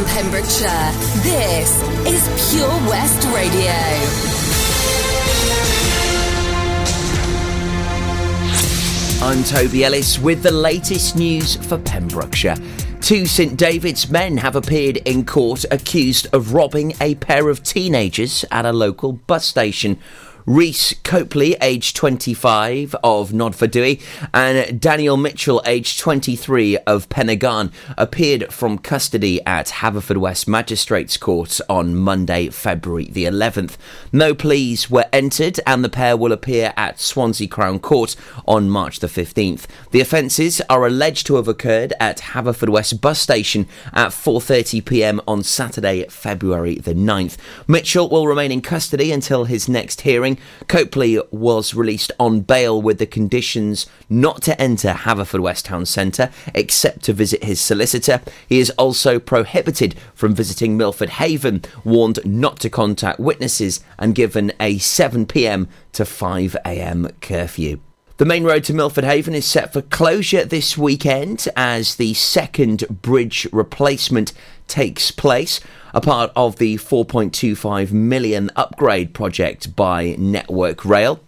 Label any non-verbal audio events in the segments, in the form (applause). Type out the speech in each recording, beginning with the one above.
from Pembrokeshire. This is Pure West Radio. I'm Toby Ellis with the latest news for Pembrokeshire. Two St David's men have appeared in court accused of robbing a pair of teenagers at a local bus station. Reese Copley, aged 25, of Nodfordwy, and Daniel Mitchell, aged 23, of Penygarn, appeared from custody at Haverfordwest Magistrates Court on Monday, February the 11th. No pleas were entered, and the pair will appear at Swansea Crown Court on March the 15th. The offences are alleged to have occurred at Haverfordwest bus station at 4:30 p.m. on Saturday, February the 9th. Mitchell will remain in custody until his next hearing. Copley was released on bail with the conditions not to enter Haverfordwest Town Centre except to visit his solicitor. He is also prohibited from visiting Milford Haven, warned not to contact witnesses, and given a 7 pm to 5 am curfew. The main road to Milford Haven is set for closure this weekend as the second bridge replacement takes place, a part of the 4.25 million upgrade project by Network Rail.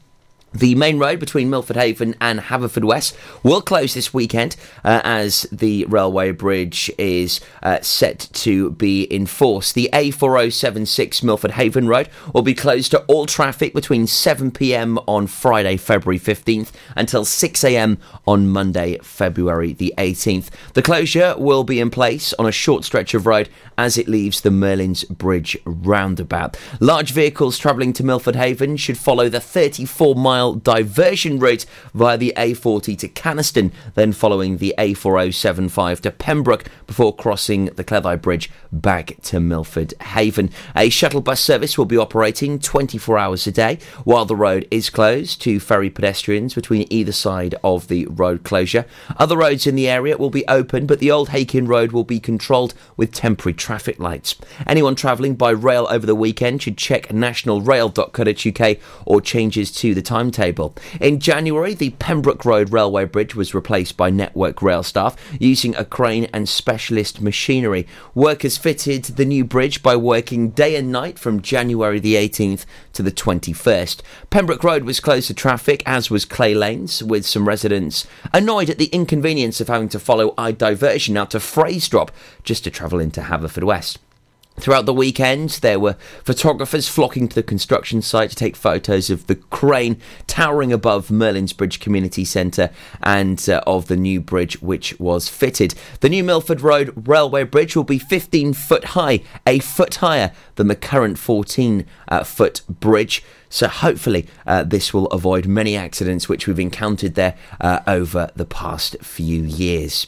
The main road between Milford Haven and Haverfordwest will close this weekend uh, as the railway bridge is uh, set to be enforced. The A4076 Milford Haven Road will be closed to all traffic between 7pm on Friday, February 15th until 6am on Monday, February the 18th. The closure will be in place on a short stretch of road as it leaves the Merlin's Bridge roundabout. Large vehicles travelling to Milford Haven should follow the 34 mile mile diversion route via the A40 to Canaston, then following the A4075 to Pembroke before crossing the Cleddau Bridge back to Milford Haven. A shuttle bus service will be operating 24 hours a day while the road is closed to ferry pedestrians between either side of the road closure. Other roads in the area will be open, but the Old Hakin Road will be controlled with temporary traffic lights. Anyone travelling by rail over the weekend should check nationalrail.co.uk or changes to the time timetable. In January, the Pembroke Road Railway Bridge was replaced by Network Rail staff using a crane and specialist machinery. Workers fitted the new bridge by working day and night from January the 18th to the 21st. Pembroke Road was closed to traffic, as was Clay Lanes, with some residents annoyed at the inconvenience of having to follow a diversion out to Freystrop just to travel into Haverfordwest. Throughout the weekend, there were photographers flocking to the construction site to take photos of the crane towering above Merlin's Bridge Community Centre and uh, of the new bridge which was fitted. The new Milford Road Railway Bridge will be 15 foot high, a foot higher than the current 14 uh, foot bridge. So hopefully, uh, this will avoid many accidents which we've encountered there uh, over the past few years.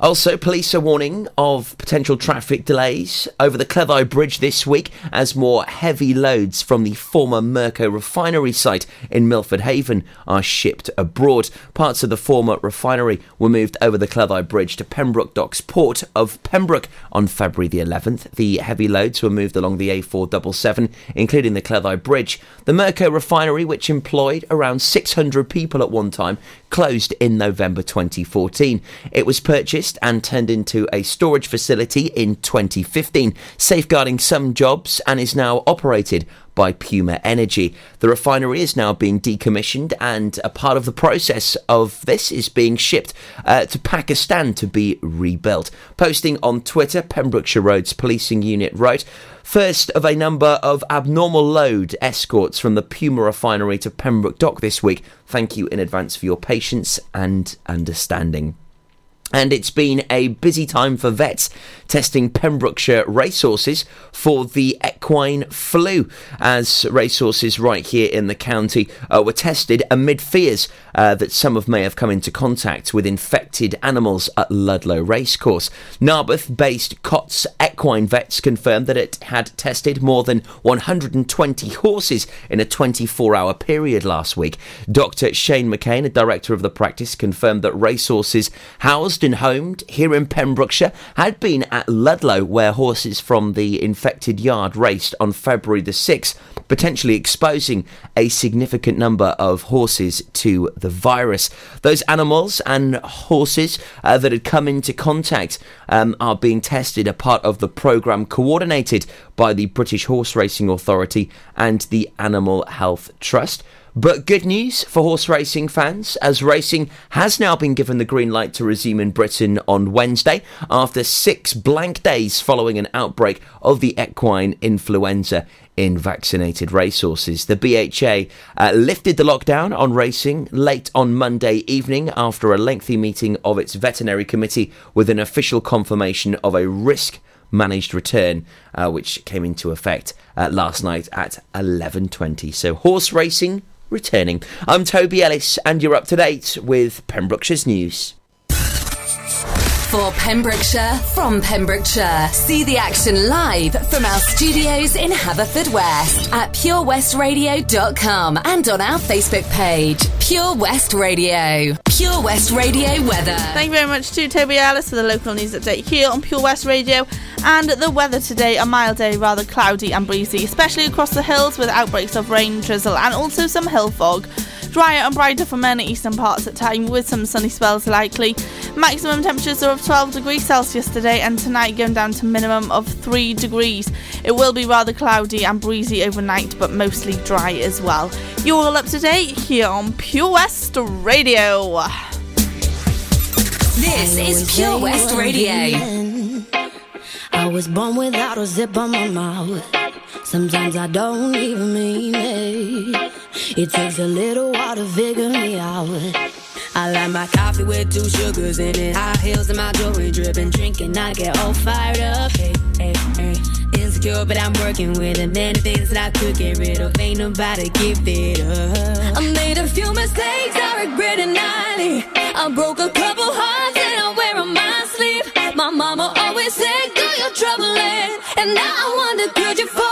Also, police are warning of potential traffic delays over the Cleddau Bridge this week as more heavy loads from the former Murco refinery site in Milford Haven are shipped abroad. Parts of the former refinery were moved over the Cleddau Bridge to Pembroke Docks port of Pembroke on February the 11th. The heavy loads were moved along the A477, including the Cleddau Bridge. The Murco refinery, which employed around 600 people at one time, closed in November 2014. It was purchased and turned into a storage facility in 2015, safeguarding some jobs and is now operated by Puma Energy. The refinery is now being decommissioned, and a part of the process of this is being shipped uh, to Pakistan to be rebuilt. Posting on Twitter, Pembrokeshire Roads Policing Unit wrote, First of a number of abnormal load escorts from the Puma refinery to Pembroke Dock this week. Thank you in advance for your patience and understanding. And it's been a busy time for vets testing Pembrokeshire racehorses for the equine flu, as racehorses right here in the county uh, were tested amid fears uh, that some of may have come into contact with infected animals at Ludlow Racecourse. Narberth based Cotts Equine Vets confirmed that it had tested more than 120 horses in a 24 hour period last week. Dr. Shane McCain, a director of the practice, confirmed that racehorses housed and homed here in Pembrokeshire had been at Ludlow, where horses from the infected yard raced on February the 6th, potentially exposing a significant number of horses to the virus. Those animals and horses uh, that had come into contact um, are being tested, a part of the programme coordinated by the British Horse Racing Authority and the Animal Health Trust. But good news for horse racing fans, as racing has now been given the green light to resume in Britain on Wednesday after six blank days following an outbreak of the equine influenza in vaccinated racehorses. The BHA uh, lifted the lockdown on racing late on Monday evening after a lengthy meeting of its veterinary committee with an official confirmation of a risk managed return, uh, which came into effect uh, last night at 11:20. So horse racing returning. I'm Toby Ellis, and you're up to date with Pembrokeshire's news. For Pembrokeshire, from Pembrokeshire, see the action live from our studios in Haverfordwest at purewestradio.com and on our Facebook page, Pure West Radio. Pure West Radio weather. Thank you very much to Toby Ellis for the local news update here on Pure West Radio. And the weather today, a mild day, rather cloudy and breezy, especially across the hills with outbreaks of rain, drizzle, and also some hill fog. Drier and brighter for many eastern parts at time with some sunny spells likely. Maximum temperatures are of 12 degrees Celsius today and tonight going down to minimum of 3 degrees. It will be rather cloudy and breezy overnight but mostly dry as well. You're all up to date here on Pure West Radio. This is Pure West Radio. I was born without a zip on my mouth. Sometimes I don't even mean it. It takes a little while to figure me out. I like my coffee with two sugars in it. High heels and my jewelry dripping. Drinking, I get all fired up. Hey, hey, hey. Insecure, but I'm working with it. Many things that I could get rid of. Ain't nobody give it up. I made a few mistakes, I regret it nightly. I broke a couple hearts and I wear on my sleeve. My mama always said. And now I wonder, could you fall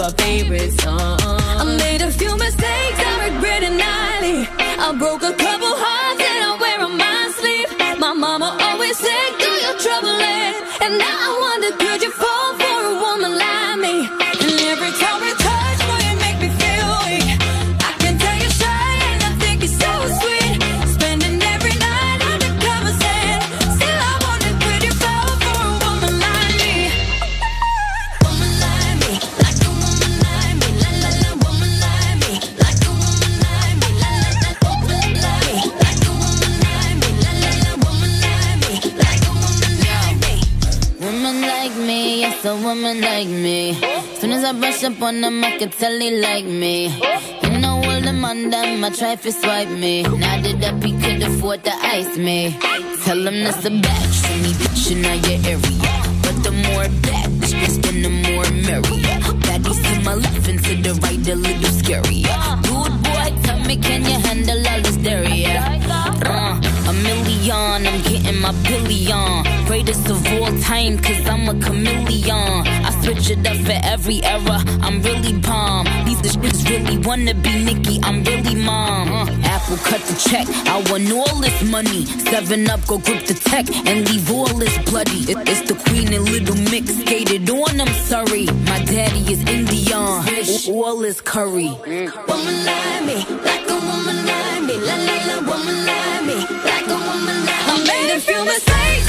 our favorite song. Up on them, I can tell they like me. You know all the on them, I try to swipe me. Now that up, he could afford to ice me. Tell him that's a batch for me, bitch, in your area. But the more bad bitch we spend, the more merry. Baddies to my left and to the right, a little scary. Dude, boy, tell me, can you handle all this dairy? Uh, a million, I'm getting my billion. Greatest of all time, cause I'm a chameleon. It up for every era, I'm really bomb. These the shits really wanna be Nicki, I'm really mom. Uh, Apple cut the check, I want all this money. Seven up, go grip the tech and leave all this bloody. It- it's the queen and little mix, skated on, I'm sorry. My daddy is Indian, all is curry. Woman like me, like a woman like me, la la la, woman like me, like a woman like me. I made a few mistakes,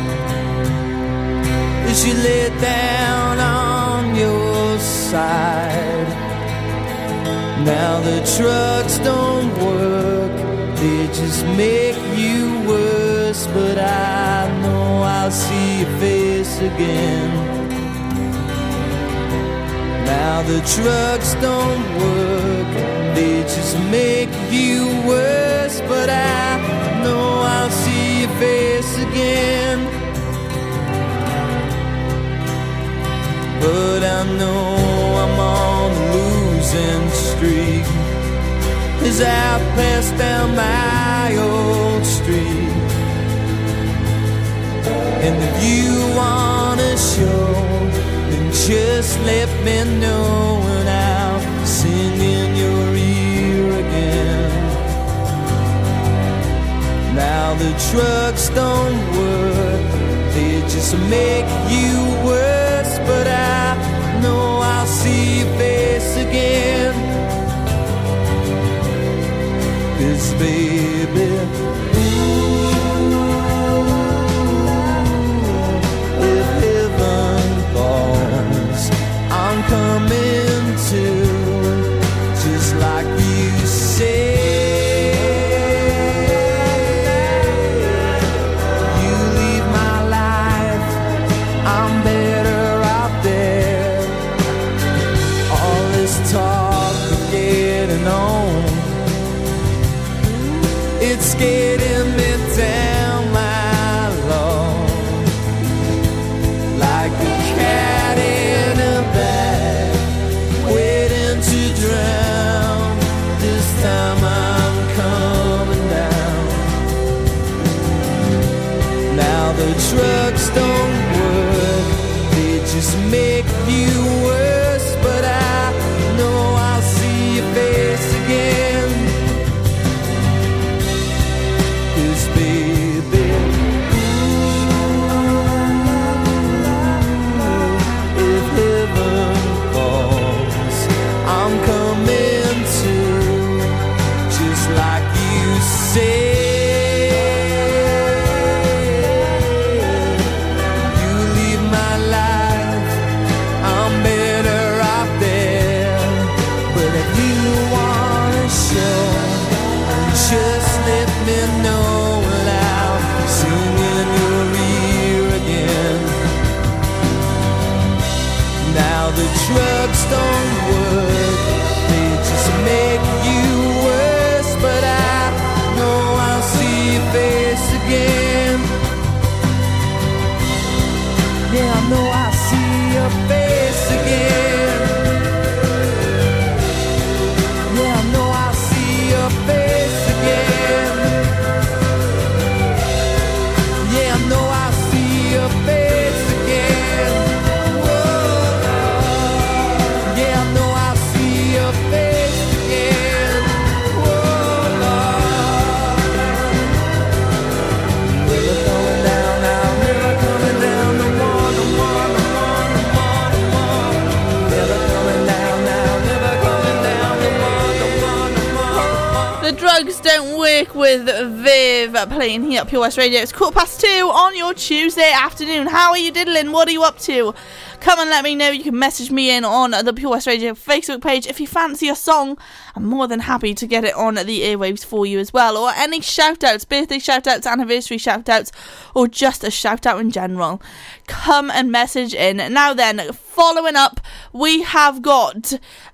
as you lay down on your side. Now the trucks don't work, they just make you worse. But I know I'll see your face again. Now the trucks don't work, they just make you worse. But I know I'll see your face again. But I know I'm on a losing streak as I pass down my old street. And if you wanna show, then just let me know and I'll sing in your ear again. Now the trucks don't work, they just make you worse. Face again. Cause baby, drugs don't work with Viv playing here at Pure West Radio. It's quarter past two on your Tuesday afternoon. How are you diddling? What are you up to? come and let me know. You can message me in on the Pure West Radio Facebook page if you fancy a song. I'm more than happy to get it on the airwaves for you as well. Or any shout outs, birthday shout outs, anniversary shout outs, or just a shout out in general. Come and message in. Now then, following up, we have got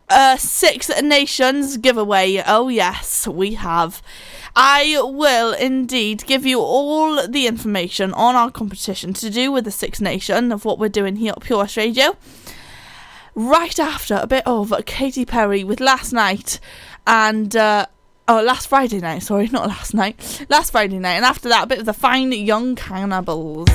a Six Nations giveaway. Oh, yes, we have. I will indeed give you all the information on our competition to do with the Six Nation of what we're doing here at Pure West Radio. Right after a bit of Katy Perry with Last Night and. Uh, Oh, last Friday night, sorry, (laughs) not last night. Last Friday night. And after that, a bit of the fine young cannibals.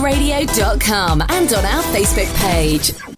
purewestradio.com and on our Facebook page.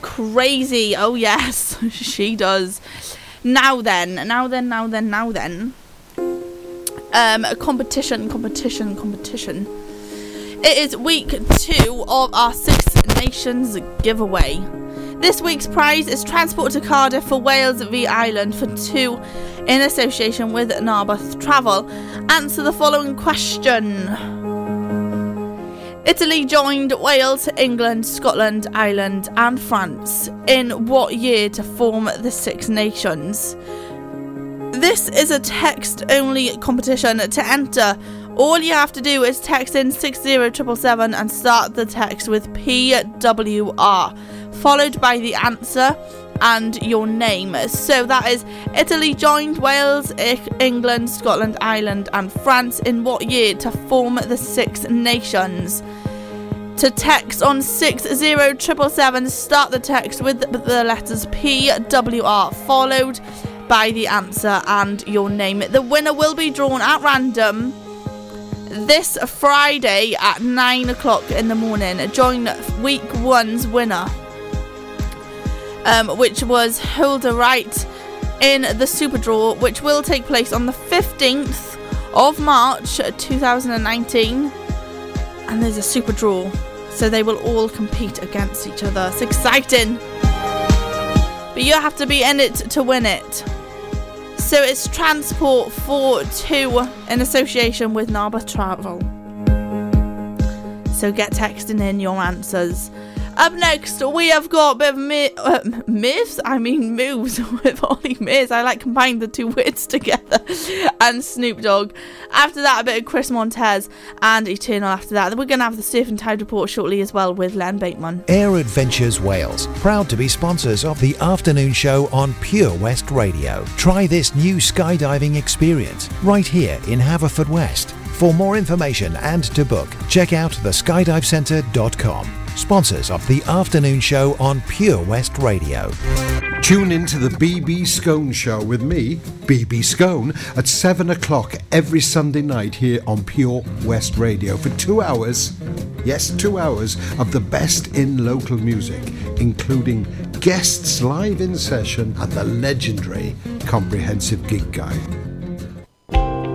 Crazy. Oh, yes, (laughs) she does. Now then, now then, now then, now then. Um, competition, competition, competition. It is week two of our Six Nations giveaway. This week's prize is transport to Cardiff for Wales v Ireland for two in association with Narberth Travel. Answer the following question. Italy joined Wales, England, Scotland, Ireland, and France in what year to form the Six Nations? This is a text only competition. To enter, all you have to do is text in 60777 and start the text with PWR, followed by the answer and your name. So that is Italy joined Wales, England, Scotland, Ireland, and France in what year to form the Six Nations? To text on 60777, start the text with the letters PWR, followed by the answer and your name. The winner will be drawn at random this Friday at 9 o'clock in the morning. Join week one's winner, um, which was Hilda Wright in the Super Draw, which will take place on the 15th of March 2019. And there's a Super Draw, so they will all compete against each other. It's exciting. But you have to be in it to win it. So it's transport for two in association with Narberth Travel. So get texting in your answers. Up next, we have got a bit of mi- uh, myths, I mean moves (laughs) with Olly Murs. I like combine the two words together. (laughs) and Snoop Dogg. After that, a bit of Chris Montez and Eternal after that. We're going to have the Surf and Tide Report shortly as well with Len Bateman. Air Adventures Wales, proud to be sponsors of the afternoon show on Pure West Radio. Try this new skydiving experience right here in Haverfordwest. For more information and to book, check out theskydivecentre.com sponsors of the afternoon show on Pure West Radio. Tune in to the BB Scone Show with me, BB Scone, at 7 o'clock every Sunday night here on Pure West Radio for two hours. Yes, two hours of the best in local music, including guests live in session and the legendary Comprehensive Gig Guide.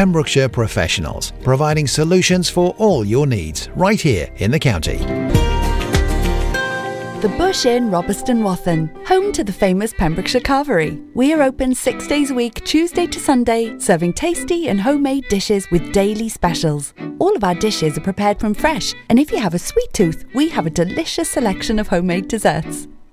Pembrokeshire Professionals, providing solutions for all your needs right here in the county. The Bush Inn, Robeston Wathen, home to the famous Pembrokeshire Carvery. We are open six days a week, Tuesday to Sunday, serving tasty and homemade dishes with daily specials. All of our dishes are prepared from fresh, and if you have a sweet tooth, we have a delicious selection of homemade desserts.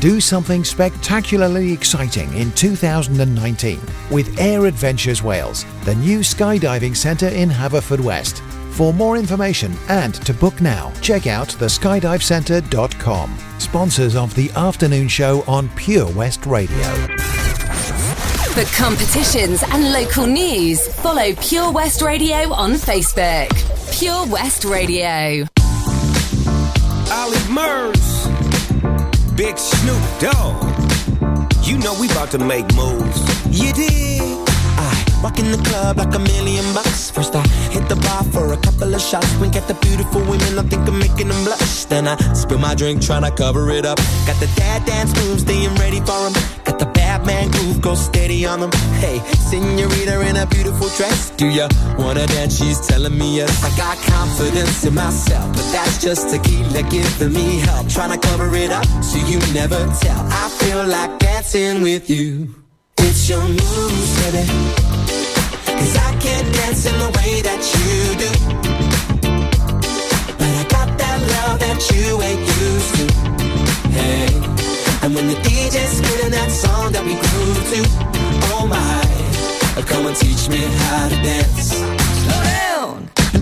Do something spectacularly exciting in 2019 with Air Adventures Wales, the new skydiving centre in Haverfordwest. For more information and to book now, check out theskydivecentre.com. Sponsors of the afternoon show on Pure West Radio. For competitions and local news, follow Pure West Radio on Facebook. Pure West Radio. Olly Murs, Big Snoop Dogg. You know we about to make moves. You dig? Walking in the club like a million bucks. First I hit the bar for a couple of shots. Wink at the beautiful women, I think I'm making them blush. Then I spill my drink, trying to cover it up. Got the dad dance moves, staying ready for them. Got the bad man groove, go steady on them. Hey, senorita in a beautiful dress. Do ya wanna dance? She's telling me yes. I got confidence in myself, but that's just tequila giving me help. Trying to cover it up so you never tell. I feel like dancing with you. It's your moves, baby. Cause I can't dance in the way that you do. But I got that love that you ain't used to. Hey. And when the DJ's that song that we to, oh my, come and teach me how to dance.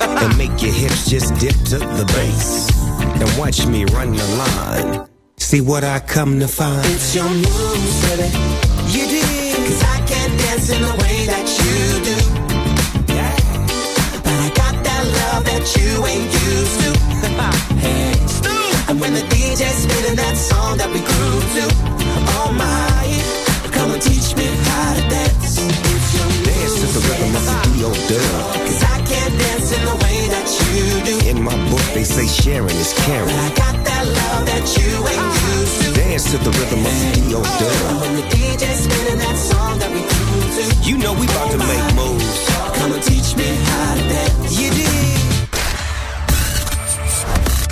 and make your hips just dip to the bass. And watch me run the line. See what I come to find. It's your moves, baby. You did. Cause I can't dance in the way that you do. Yeah. But I got that love that you ain't used to. (laughs) hey. And when the DJ's spinning that song that we grew to, oh my, come and teach me how to dance. It's your Dance to the rhythm of the D.O. Dub. That you do. In my book, they say sharing is caring. I got that love that you ain't used to. Dance to the rhythm of the D.O. Dub. When oh, the DJ's spinning that song that we grew to, You know we about to make moves. come and teach me how to dance. You did.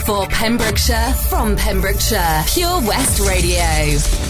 For Pembrokeshire, from Pembrokeshire, Pure West Radio.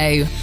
Radio.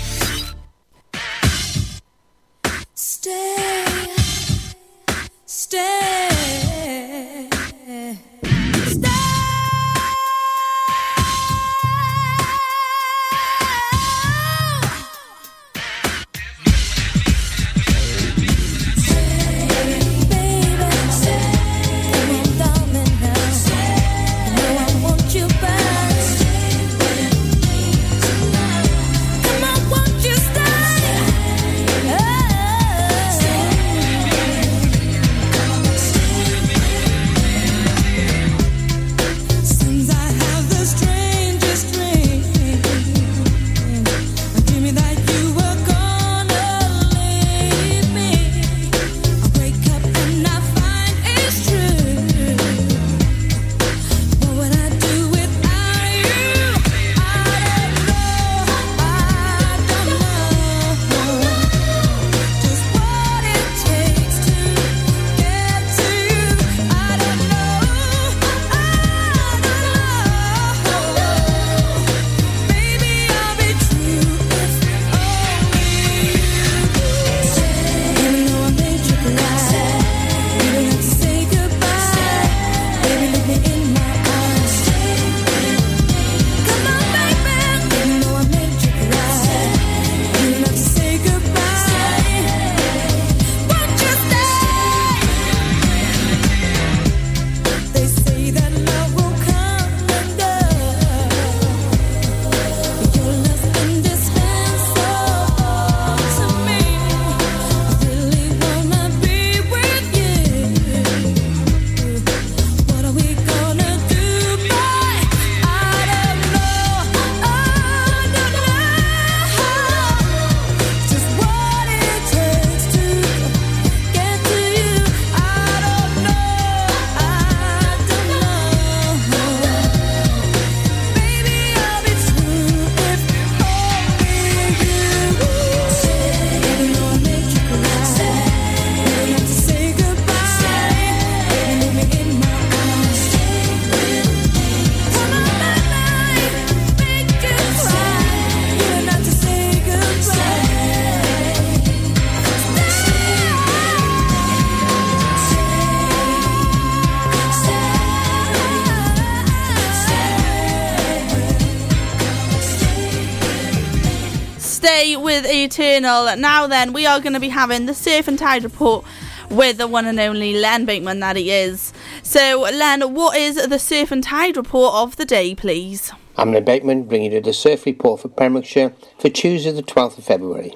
Eternal. Now then, we are going to be having the Surf and Tide report with the one and only Len Bateman that he is. So, Len, what is the Surf and Tide report of the day, please? I'm Len Bateman bringing you the surf report for Pembrokeshire for Tuesday the 12th of February.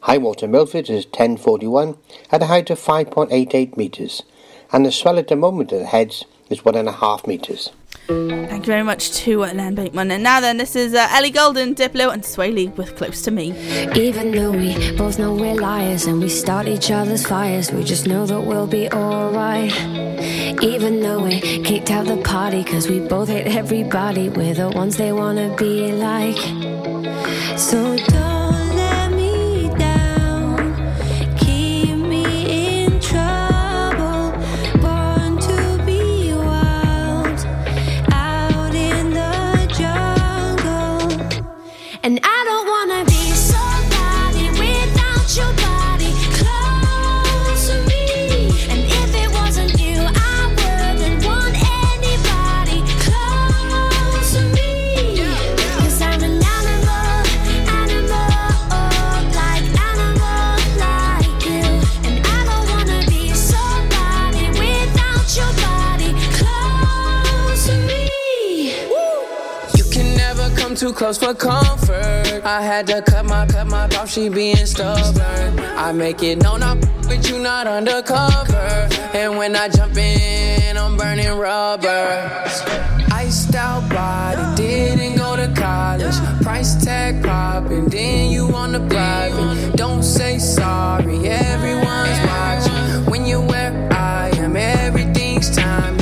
High water Milford is 1041 at a height of 5.88 metres and the swell at the moment at the heads is 1.5 metres. Thank you very much to uh, Len Bateman. And now then, this is uh, Ellie Goulding, Diplo, and Swae Lee with Close to Me. Even though we both know we're liars and we start each other's fires, we just know that we'll be alright. Even though we kicked out the party, cause we both hate everybody, we're the ones they wanna be like. So don't come too close for comfort. I had to cut my cut my off, she being stubborn. I make it known I'm with you, not undercover. And when I jump in, I'm burning rubber. Iced out body, didn't go to college. Price tag popping, then you on the private. Don't say sorry, everyone's watching. When you're where I am, everything's timeless.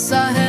Yes, I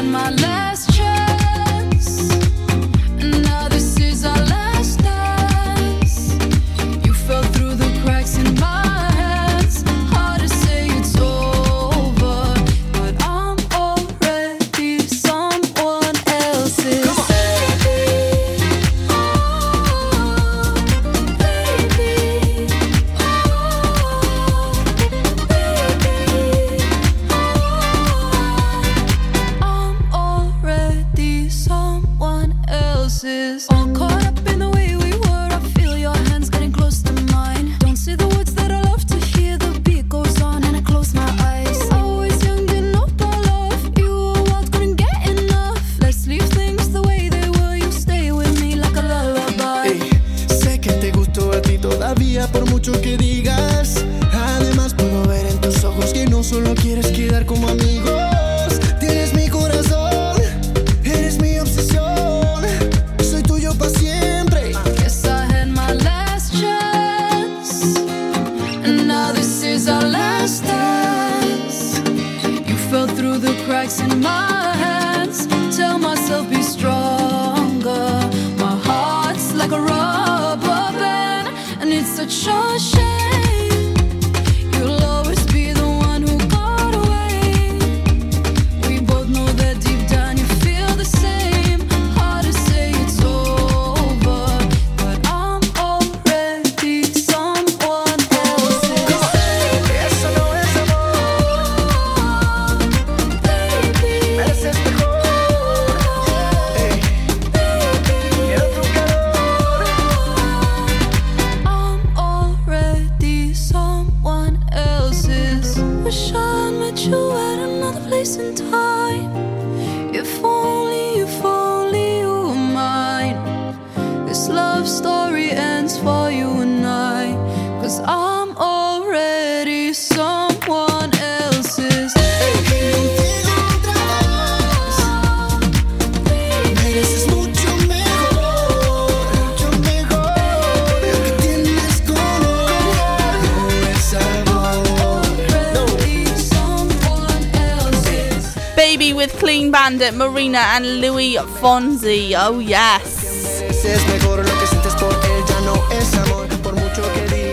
Bandit, Marina, and Louis Fonsi. Oh, yes.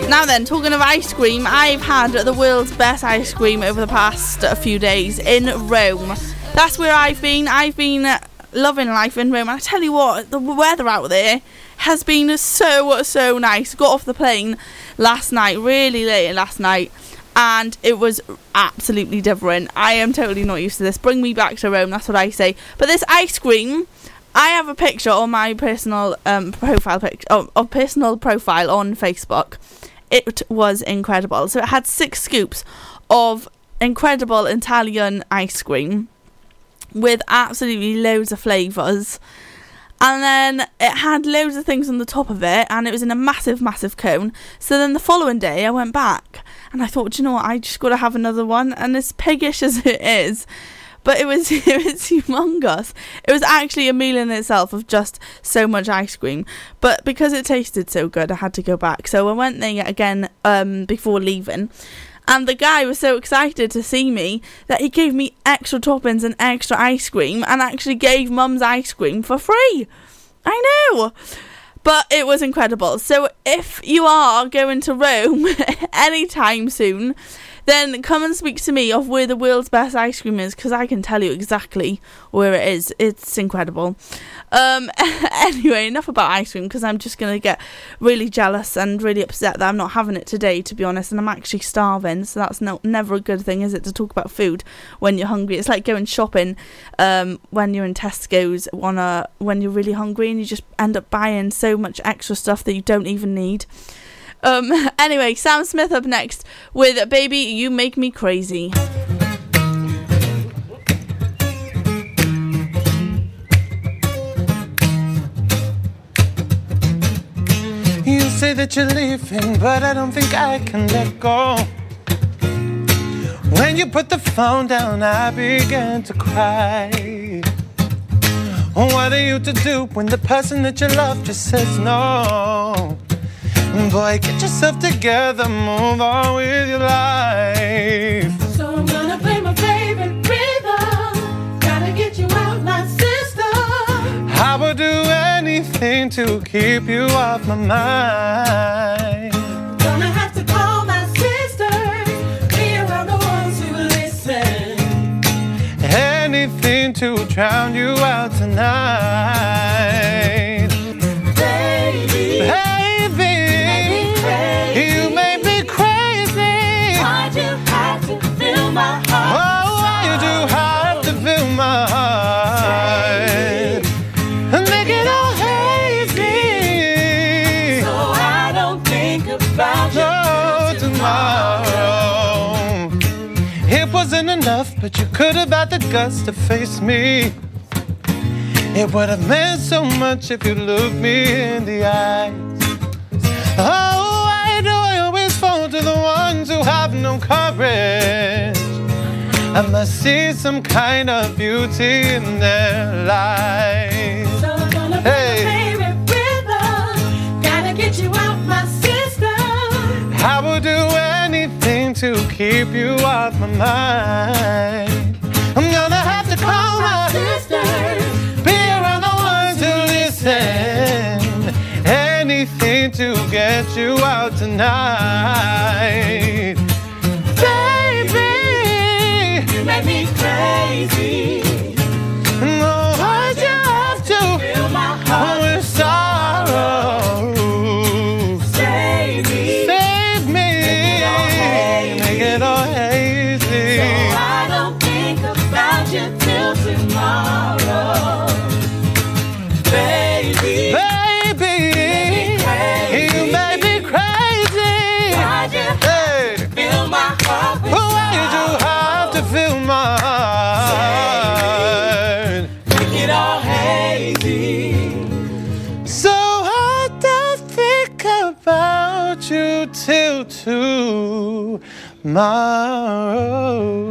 Now then, talking of ice cream, I've had the world's best ice cream over the past few days in Rome. That's where I've been. I've been loving life in Rome. And I tell you what, the weather out there has been so, so nice. Got off the plane last night, really late last night, and it was absolutely different. I am totally not used to this. Bring me back to Rome, that's what I say. But this ice cream. I have a picture on my personal um, profile pic- oh, oh, personal profile on Facebook. It was incredible. So it had six scoops of incredible Italian ice cream with absolutely loads of flavours. And then it had loads of things on the top of it, and it was in a massive, massive cone. So then the following day, I went back and I thought, "Do you know what? I just got to have another one. And as piggish as it is, but it was (laughs) it was humongous. It was actually a meal in itself of just so much ice cream. But because it tasted so good, I had to go back. So I went there again um, before leaving. And the guy was so excited to see me that he gave me extra toppings and extra ice cream and actually gave mum's ice cream for free. I know. But it was incredible. So if you are going to Rome (laughs) anytime soon, then come and speak to me of where the world's best ice cream is because I can tell you exactly where it is. It's incredible. Um, (laughs) anyway, enough about ice cream because I'm just going to get really jealous and really upset that I'm not having it today, to be honest, and I'm actually starving. So that's no, never a good thing, is it, to talk about food when you're hungry? It's like going shopping um, when you're in Tesco's on a, when you're really hungry and you just end up buying so much extra stuff that you don't even need. Um, (laughs) anyway, Sam Smith up next with Baby You Make Me Crazy. Say that you're leaving, but I don't think I can let go. When you put the phone down, I began to cry. What are you to do when the person that you love just says no? Boy, get yourself together, move on with your life. Anything to keep you off my mind. Gonna have to call my sisters. Be around the ones who listen. Anything to drown you out tonight. But you could have had the guts to face me. It would have meant so much if you looked me in the eyes. Oh, why do I always fall to the ones who have no courage? I must see some kind of beauty in their lives. To keep you off my mind. I'm gonna have to call my sisters. Be around the ones who listen. Anything to get you out tonight. Baby, You make me crazy. Tomorrow.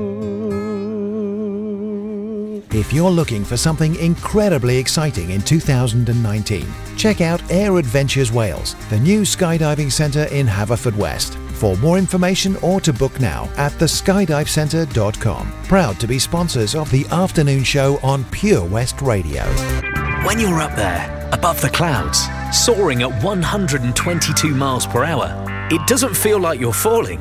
If you're looking for something incredibly exciting in 2019, check out Air Adventures Wales, the new skydiving centre in Haverfordwest. For more information or to book now at theskydivecentre.com. Proud to be sponsors of the afternoon show on Pure West Radio. When you're up there, above the clouds, soaring at 122 miles per hour, it doesn't feel like you're falling.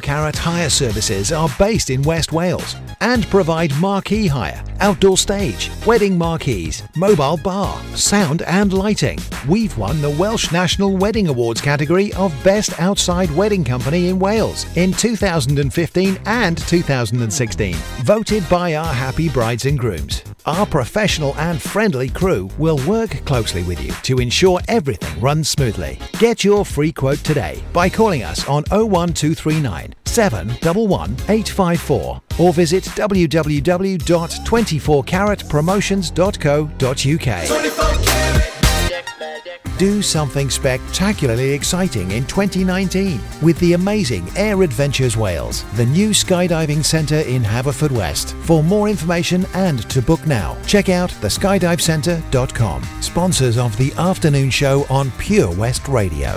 Carat Hire Services are based in West Wales and provide marquee hire, outdoor stage, wedding marquees, mobile bar, sound and lighting. We've won the Welsh National Wedding Awards category of Best Outside Wedding Company in Wales in 2015 and 2016, voted by our happy brides and grooms. Our professional and friendly crew will work closely with you to ensure everything runs smoothly. Get your free quote today by calling us on oh 01239 711 854 or visit www.24caratpromotions.co.uk. Do something spectacularly exciting in 2019 with the amazing Air Adventures Wales, the new skydiving centre in Haverfordwest. For more information and to book now, check out theskydivecentre.com. Sponsors of the afternoon show on Pure West Radio.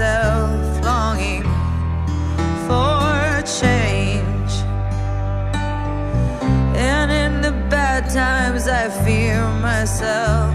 myself longing for change. And in the bad times, I fear myself.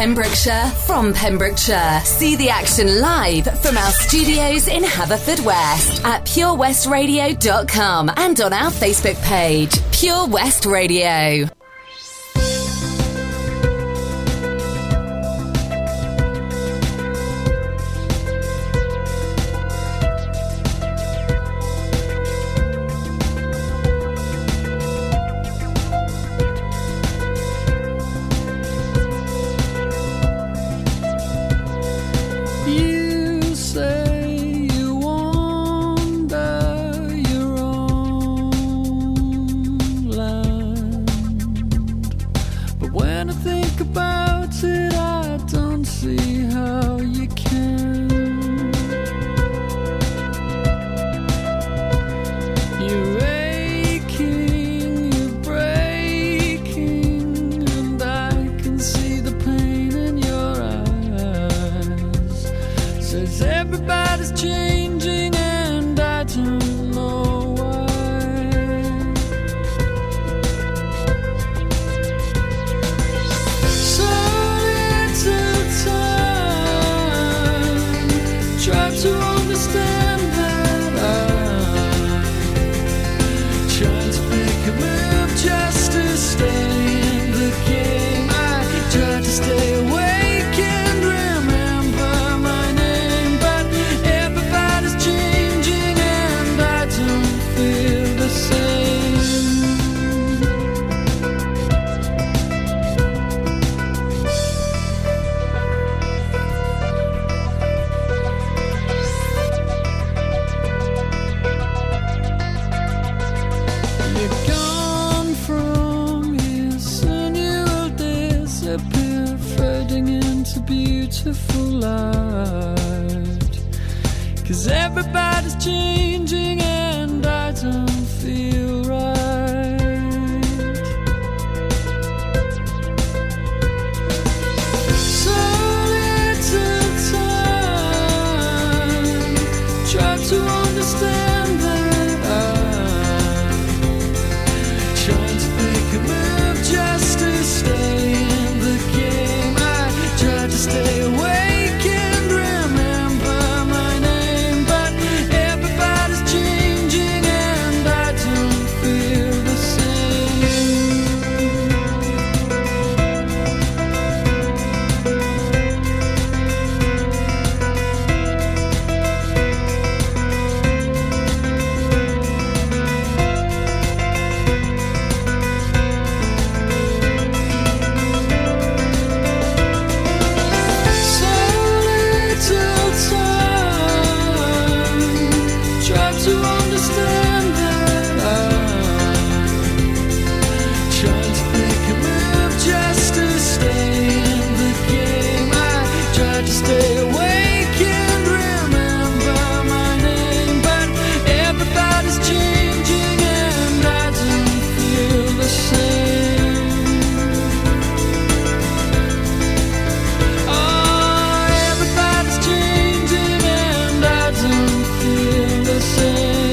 Pembrokeshire from Pembrokeshire. See the action live from our studios in Haverfordwest at purewestradio.com and on our Facebook page, Pure West Radio.